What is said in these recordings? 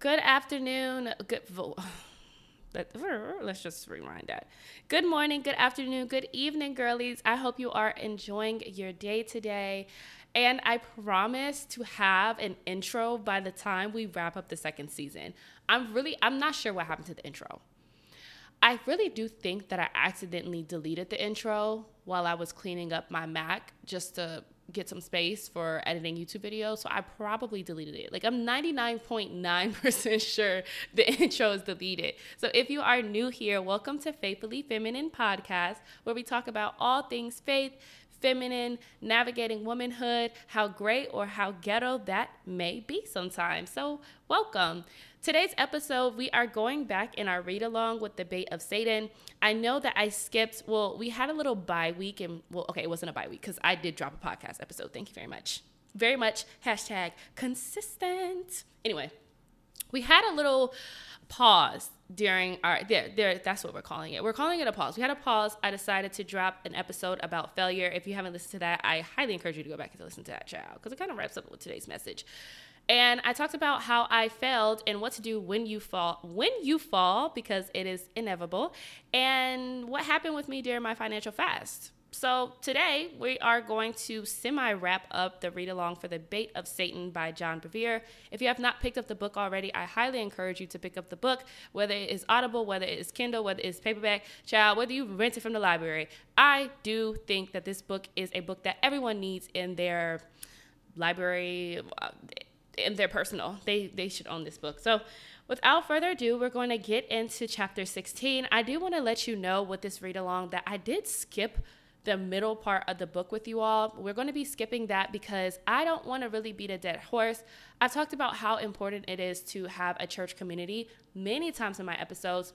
Good afternoon. Good. Let's just rewind that. Good morning, good afternoon, good evening, girlies. I hope you are enjoying your day today. And I promise to have an intro by the time we wrap up the second season. I'm really, I'm not sure what happened to the intro. I really do think that I accidentally deleted the intro while I was cleaning up my Mac just to get some space for editing YouTube videos. So I probably deleted it. Like I'm 99.9% sure the intro is deleted. So if you are new here, welcome to Faithfully Feminine Podcast, where we talk about all things faith, feminine, navigating womanhood, how great or how ghetto that may be sometimes. So welcome. Today's episode, we are going back in our read along with the bait of Satan. I know that I skipped, well, we had a little bye week, and well, okay, it wasn't a bye week because I did drop a podcast episode. Thank you very much. Very much hashtag consistent. Anyway, we had a little pause during our there there that's what we're calling it. We're calling it a pause. We had a pause. I decided to drop an episode about failure. If you haven't listened to that i highly encourage you to go back and listen to that child because it kind of wraps up with today's message. And I talked about how I failed and what to do when you fall, when you fall, because it is inevitable, and what happened with me during my financial fast. So today we are going to semi wrap up the read along for The Bait of Satan by John Bevere. If you have not picked up the book already, I highly encourage you to pick up the book, whether it is Audible, whether it is Kindle, whether it is paperback, child, whether you rent it from the library. I do think that this book is a book that everyone needs in their library uh, in their personal. They they should own this book. So without further ado, we're going to get into chapter 16. I do want to let you know with this read along that I did skip the middle part of the book with you all. We're going to be skipping that because I don't want to really beat a dead horse. I've talked about how important it is to have a church community many times in my episodes.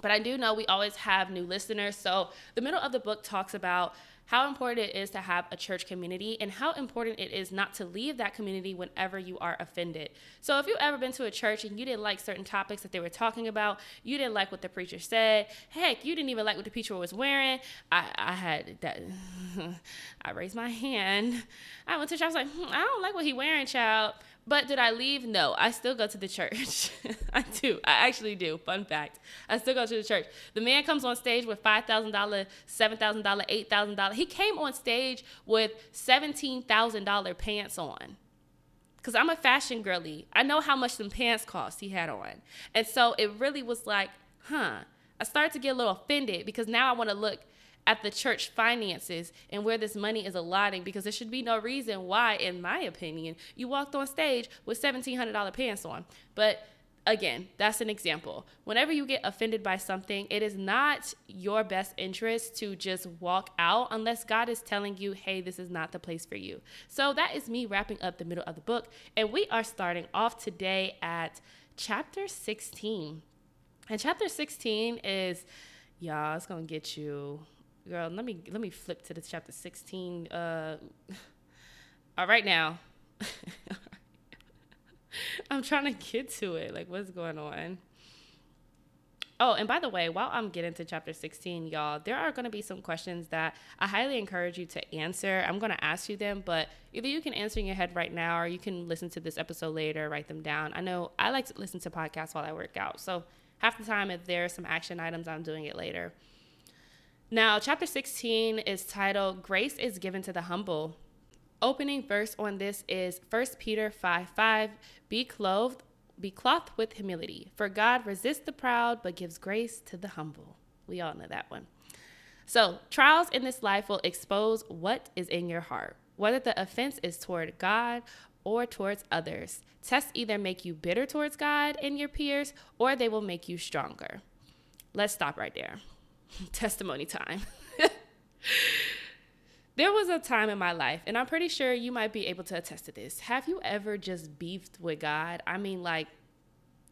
But I do know we always have new listeners. So the middle of the book talks about how important it is to have a church community and how important it is not to leave that community whenever you are offended. So, if you've ever been to a church and you didn't like certain topics that they were talking about, you didn't like what the preacher said, heck, you didn't even like what the preacher was wearing, I, I had that, I raised my hand. I went to church, I was like, hmm, I don't like what he wearing, child. But did I leave? No, I still go to the church. I do. I actually do. Fun fact. I still go to the church. The man comes on stage with $5,000, $7,000, $8,000. He came on stage with $17,000 pants on. Because I'm a fashion girly. I know how much some pants cost he had on. And so it really was like, huh. I started to get a little offended because now I want to look at the church finances and where this money is allotting because there should be no reason why, in my opinion, you walked on stage with $1,700 pants on. But again, that's an example. Whenever you get offended by something, it is not your best interest to just walk out unless God is telling you, hey, this is not the place for you. So that is me wrapping up the middle of the book. And we are starting off today at chapter 16. And chapter 16 is, y'all, it's going to get you girl let me let me flip to the chapter 16 uh all right now. I'm trying to get to it. Like what's going on? Oh and by the way while i'm getting to chapter 16 y'all there are going to be some questions that i highly encourage you to answer. I'm going to ask you them but either you can answer in your head right now or you can listen to this episode later write them down. I know i like to listen to podcasts while i work out so half the time if there are some action items i'm doing it later now, chapter 16 is titled Grace is Given to the Humble. Opening verse on this is 1 Peter 5 5. Be clothed, be clothed with humility, for God resists the proud but gives grace to the humble. We all know that one. So, trials in this life will expose what is in your heart, whether the offense is toward God or towards others. Tests either make you bitter towards God and your peers, or they will make you stronger. Let's stop right there. testimony time. there was a time in my life, and I'm pretty sure you might be able to attest to this. Have you ever just beefed with God? I mean, like,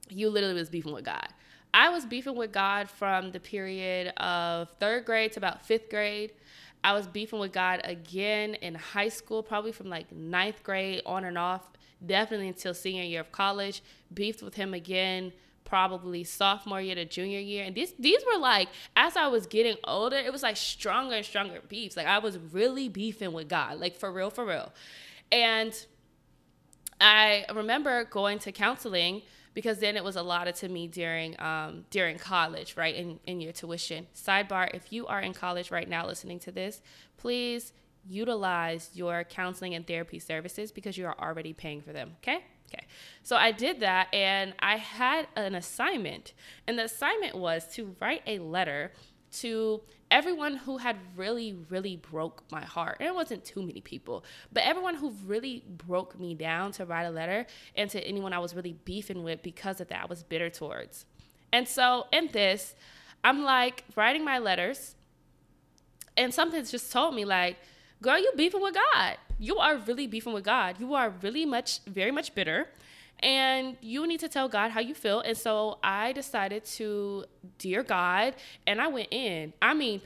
you literally was beefing with God. I was beefing with God from the period of third grade to about fifth grade. I was beefing with God again in high school, probably from like ninth grade on and off, definitely until senior year of college. Beefed with him again probably sophomore year to junior year. And these these were like as I was getting older, it was like stronger and stronger beefs. Like I was really beefing with God, like for real, for real. And I remember going to counseling because then it was allotted to me during um, during college, right? In in your tuition. Sidebar: If you are in college right now listening to this, please utilize your counseling and therapy services because you are already paying for them. Okay. Okay. So I did that and I had an assignment. And the assignment was to write a letter to everyone who had really, really broke my heart. And it wasn't too many people, but everyone who really broke me down to write a letter and to anyone I was really beefing with because of that, I was bitter towards. And so in this, I'm like writing my letters, and something's just told me, like, girl, you beefing with God. You are really beefing with God. You are really much, very much bitter and you need to tell God how you feel. And so I decided to, dear God, and I went in. I mean,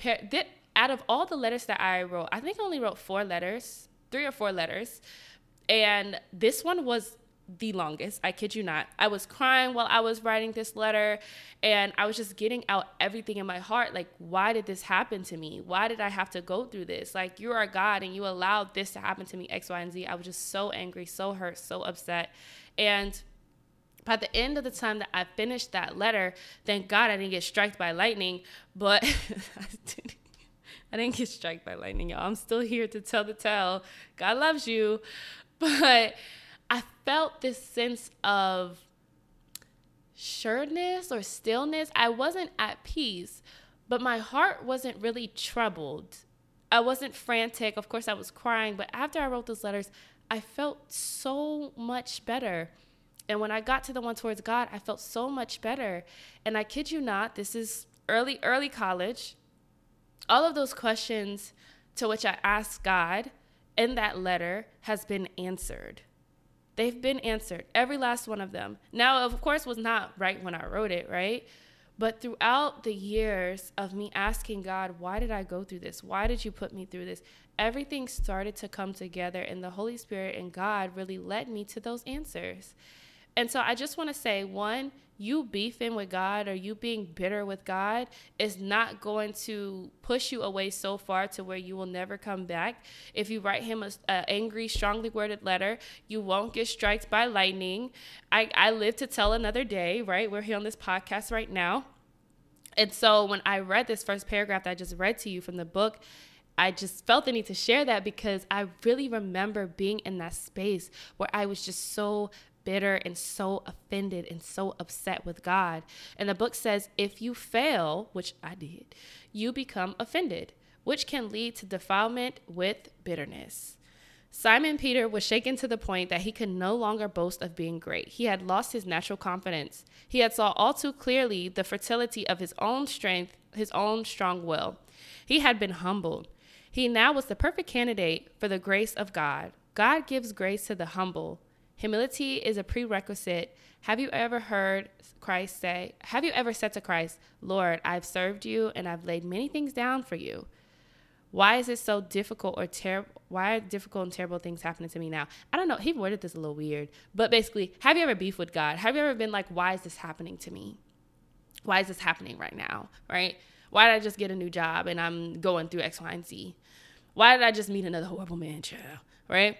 out of all the letters that I wrote, I think I only wrote four letters, three or four letters. And this one was the longest. I kid you not. I was crying while I was writing this letter and I was just getting out everything in my heart. Like, why did this happen to me? Why did I have to go through this? Like, you are God and you allowed this to happen to me, X, Y, and Z. I was just so angry, so hurt, so upset. And by the end of the time that I finished that letter, thank God I didn't get struck by lightning, but I, didn't, I didn't get struck by lightning, y'all. I'm still here to tell the tale. God loves you. But I felt this sense of sureness or stillness. I wasn't at peace, but my heart wasn't really troubled. I wasn't frantic. Of course, I was crying, but after I wrote those letters, I felt so much better. And when I got to the one towards God, I felt so much better. And I kid you not, this is early, early college. All of those questions to which I asked God in that letter has been answered. They've been answered, every last one of them. Now, of course, was not right when I wrote it, right? But throughout the years of me asking God, why did I go through this? Why did you put me through this? Everything started to come together, and the Holy Spirit and God really led me to those answers. And so I just want to say one, you beefing with God or you being bitter with God is not going to push you away so far to where you will never come back. If you write him a, angry, strongly worded letter, you won't get struck by lightning. I, I live to tell another day, right? We're here on this podcast right now. And so when I read this first paragraph that I just read to you from the book, I just felt the need to share that because I really remember being in that space where I was just so bitter and so offended and so upset with God. And the book says if you fail, which I did, you become offended, which can lead to defilement with bitterness. Simon Peter was shaken to the point that he could no longer boast of being great. He had lost his natural confidence. He had saw all too clearly the fertility of his own strength, his own strong will. He had been humbled. He now was the perfect candidate for the grace of God. God gives grace to the humble, Humility is a prerequisite. Have you ever heard Christ say, Have you ever said to Christ, Lord, I've served you and I've laid many things down for you? Why is it so difficult or terrible? Why are difficult and terrible things happening to me now? I don't know. He worded this a little weird, but basically, have you ever beef with God? Have you ever been like, Why is this happening to me? Why is this happening right now? Right? Why did I just get a new job and I'm going through X, Y, and Z? Why did I just meet another horrible man, child? Right?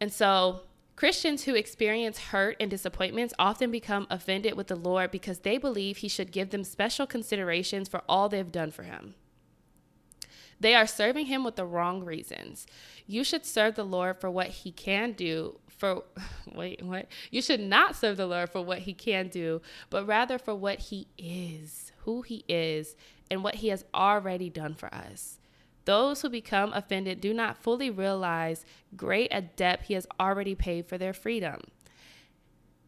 And so Christians who experience hurt and disappointments often become offended with the Lord because they believe He should give them special considerations for all they've done for Him. They are serving Him with the wrong reasons. You should serve the Lord for what He can do. For wait, what? You should not serve the Lord for what He can do, but rather for what He is, who He is, and what He has already done for us. Those who become offended do not fully realize great a debt he has already paid for their freedom.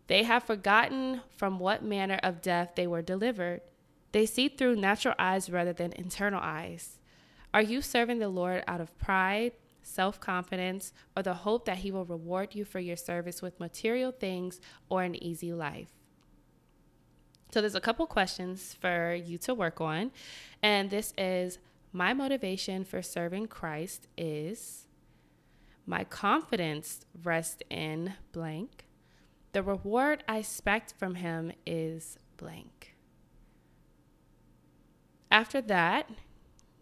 They have forgotten from what manner of death they were delivered. They see through natural eyes rather than internal eyes. Are you serving the Lord out of pride, self confidence, or the hope that He will reward you for your service with material things or an easy life? So, there's a couple questions for you to work on. And this is my motivation for serving Christ is my confidence rests in blank. The reward I expect from him is blank. After that,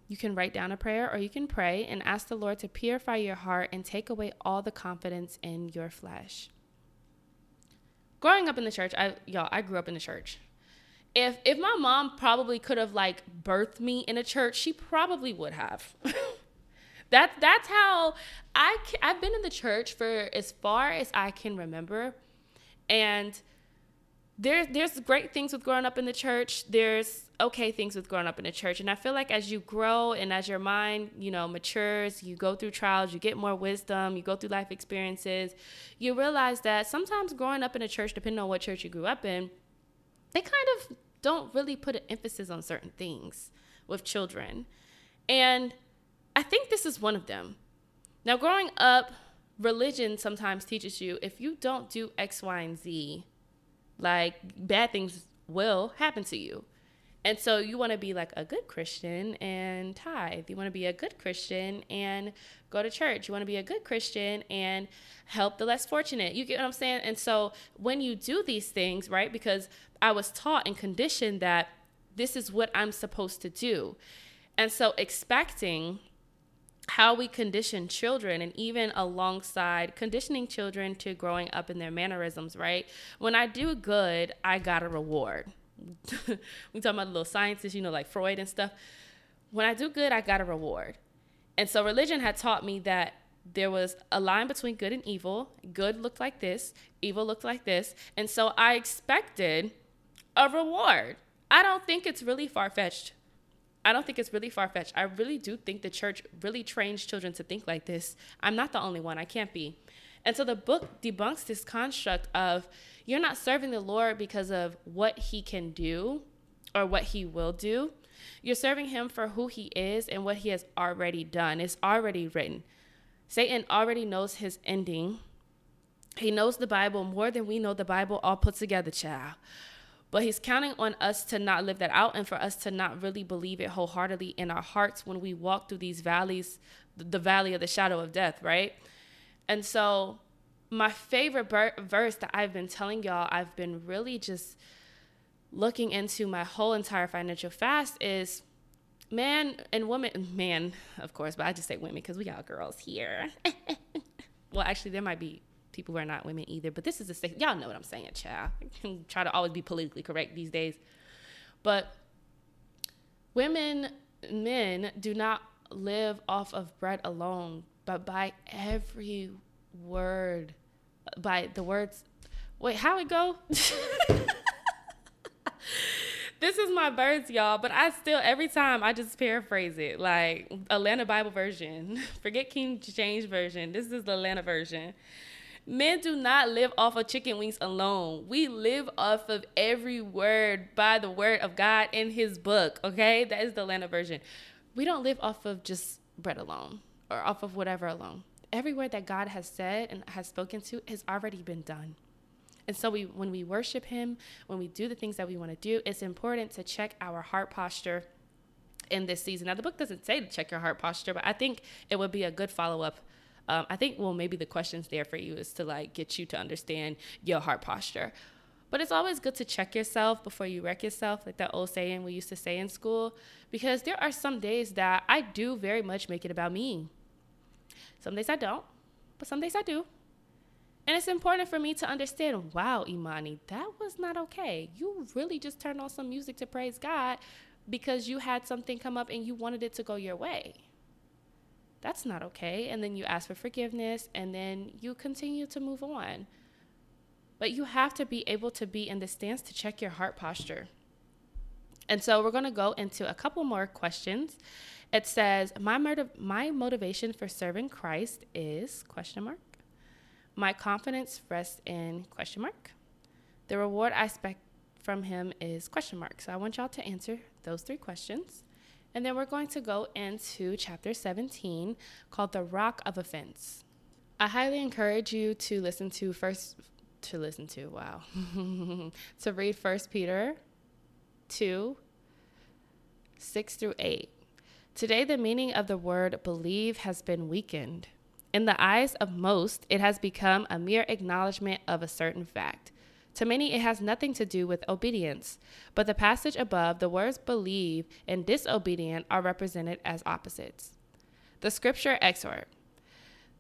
you can write down a prayer or you can pray and ask the Lord to purify your heart and take away all the confidence in your flesh. growing up in the church, I y'all, I grew up in the church. If if my mom probably could have like birthed me in a church, she probably would have. that that's how I I've been in the church for as far as I can remember, and there there's great things with growing up in the church. There's okay things with growing up in the church, and I feel like as you grow and as your mind you know matures, you go through trials, you get more wisdom, you go through life experiences, you realize that sometimes growing up in a church, depending on what church you grew up in, they kind of don't really put an emphasis on certain things with children, and I think this is one of them. Now, growing up, religion sometimes teaches you if you don't do X, Y, and Z like bad things will happen to you. And so you want to be like a good Christian and tithe. You want to be a good Christian and go to church. You want to be a good Christian and help the less fortunate. You get what I'm saying? And so when you do these things, right? Because I was taught and conditioned that this is what I'm supposed to do. And so expecting how we condition children and even alongside conditioning children to growing up in their mannerisms, right? When I do good, I got a reward. We talk about little scientists, you know, like Freud and stuff. When I do good, I got a reward. And so religion had taught me that there was a line between good and evil. Good looked like this, evil looked like this. And so I expected a reward. I don't think it's really far fetched I don't think it's really far fetched. I really do think the church really trains children to think like this. I'm not the only one, I can't be. And so the book debunks this construct of you're not serving the Lord because of what he can do or what he will do. You're serving him for who he is and what he has already done. It's already written. Satan already knows his ending. He knows the Bible more than we know the Bible all put together, child. But he's counting on us to not live that out and for us to not really believe it wholeheartedly in our hearts when we walk through these valleys, the valley of the shadow of death, right? And so, my favorite ber- verse that I've been telling y'all, I've been really just looking into my whole entire financial fast is man and woman, man, of course, but I just say women because we got girls here. well, actually, there might be people who are not women either. But this is a safe. Y'all know what I'm saying, child. Try to always be politically correct these days. But women, men do not live off of bread alone, but by every word, by the words. Wait, how it go? this is my birds, y'all, but I still every time I just paraphrase it like Atlanta Bible version. Forget King James version. This is the Atlanta version. Men do not live off of chicken wings alone. We live off of every word by the word of God in his book, okay? That is the Atlanta version. We don't live off of just bread alone or off of whatever alone. Every word that God has said and has spoken to has already been done. And so we when we worship him, when we do the things that we want to do, it's important to check our heart posture in this season. Now the book doesn't say to check your heart posture, but I think it would be a good follow-up um, I think, well, maybe the questions there for you is to like get you to understand your heart posture. But it's always good to check yourself before you wreck yourself, like that old saying we used to say in school, because there are some days that I do very much make it about me. Some days I don't, but some days I do. And it's important for me to understand wow, Imani, that was not okay. You really just turned on some music to praise God because you had something come up and you wanted it to go your way that's not okay. And then you ask for forgiveness and then you continue to move on. But you have to be able to be in the stance to check your heart posture. And so we're going to go into a couple more questions. It says, my, motiv- my motivation for serving Christ is question mark. My confidence rests in question mark. The reward I expect from him is question mark. So I want y'all to answer those three questions. And then we're going to go into chapter 17 called The Rock of Offense. I highly encourage you to listen to first, to listen to, wow, to read First Peter 2 6 through 8. Today, the meaning of the word believe has been weakened. In the eyes of most, it has become a mere acknowledgement of a certain fact. To many, it has nothing to do with obedience, but the passage above, the words believe and disobedient are represented as opposites. The scripture exhort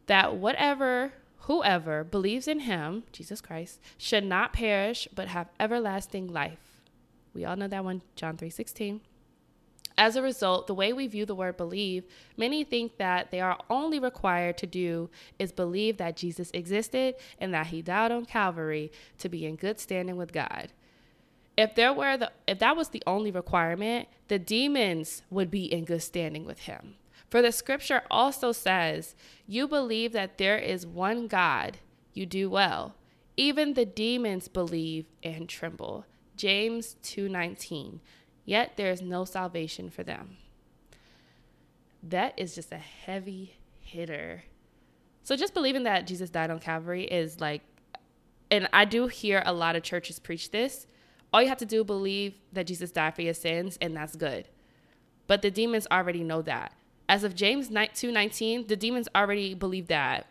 that whatever Whoever believes in him, Jesus Christ, should not perish but have everlasting life. We all know that one, John 3:16. As a result, the way we view the word believe, many think that they are only required to do is believe that Jesus existed and that he died on Calvary to be in good standing with God. If there were the if that was the only requirement, the demons would be in good standing with him. For the scripture also says, "You believe that there is one God, you do well. Even the demons believe and tremble." James 2:19 yet there is no salvation for them. That is just a heavy hitter. So just believing that Jesus died on Calvary is like, and I do hear a lot of churches preach this. All you have to do believe that Jesus died for your sins, and that's good. But the demons already know that. As of James 2:19, the demons already believe that,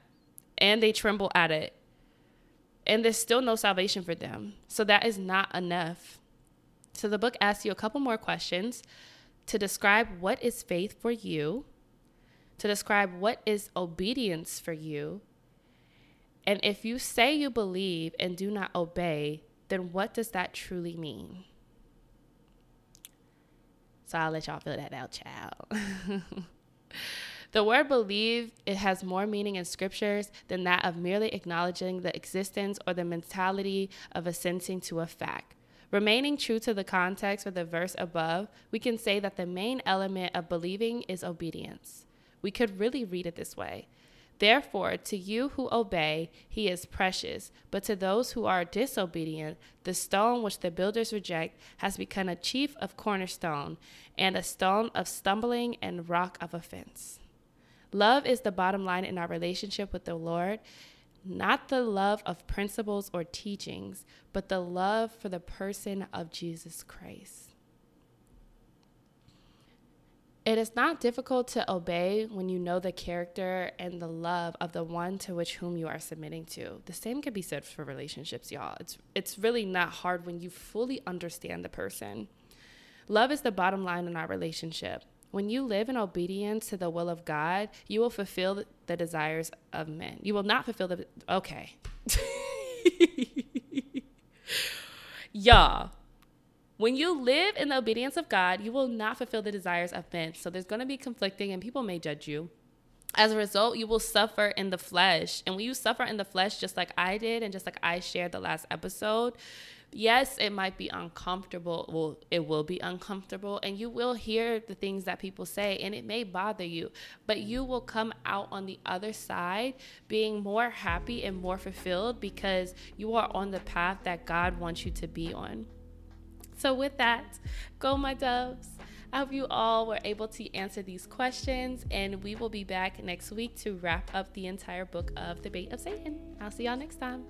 and they tremble at it. And there's still no salvation for them. So that is not enough. So the book asks you a couple more questions to describe what is faith for you, to describe what is obedience for you. And if you say you believe and do not obey, then what does that truly mean? So I'll let y'all fill that out, child. the word believe it has more meaning in scriptures than that of merely acknowledging the existence or the mentality of assenting to a fact. Remaining true to the context of the verse above, we can say that the main element of believing is obedience. We could really read it this way. Therefore, to you who obey, he is precious, but to those who are disobedient, the stone which the builders reject has become a chief of cornerstone, and a stone of stumbling and rock of offense. Love is the bottom line in our relationship with the Lord not the love of principles or teachings, but the love for the person of Jesus Christ. It is not difficult to obey when you know the character and the love of the one to which whom you are submitting to. The same can be said for relationships, y'all. It's it's really not hard when you fully understand the person. Love is the bottom line in our relationship. When you live in obedience to the will of God, you will fulfill the desires of men. You will not fulfill the. Okay. Y'all, when you live in the obedience of God, you will not fulfill the desires of men. So there's going to be conflicting, and people may judge you. As a result, you will suffer in the flesh. And when you suffer in the flesh, just like I did, and just like I shared the last episode, yes, it might be uncomfortable. Well, it will be uncomfortable, and you will hear the things that people say, and it may bother you, but you will come out on the other side being more happy and more fulfilled because you are on the path that God wants you to be on. So, with that, go, my doves. I hope you all were able to answer these questions, and we will be back next week to wrap up the entire book of The Bait of Satan. I'll see y'all next time.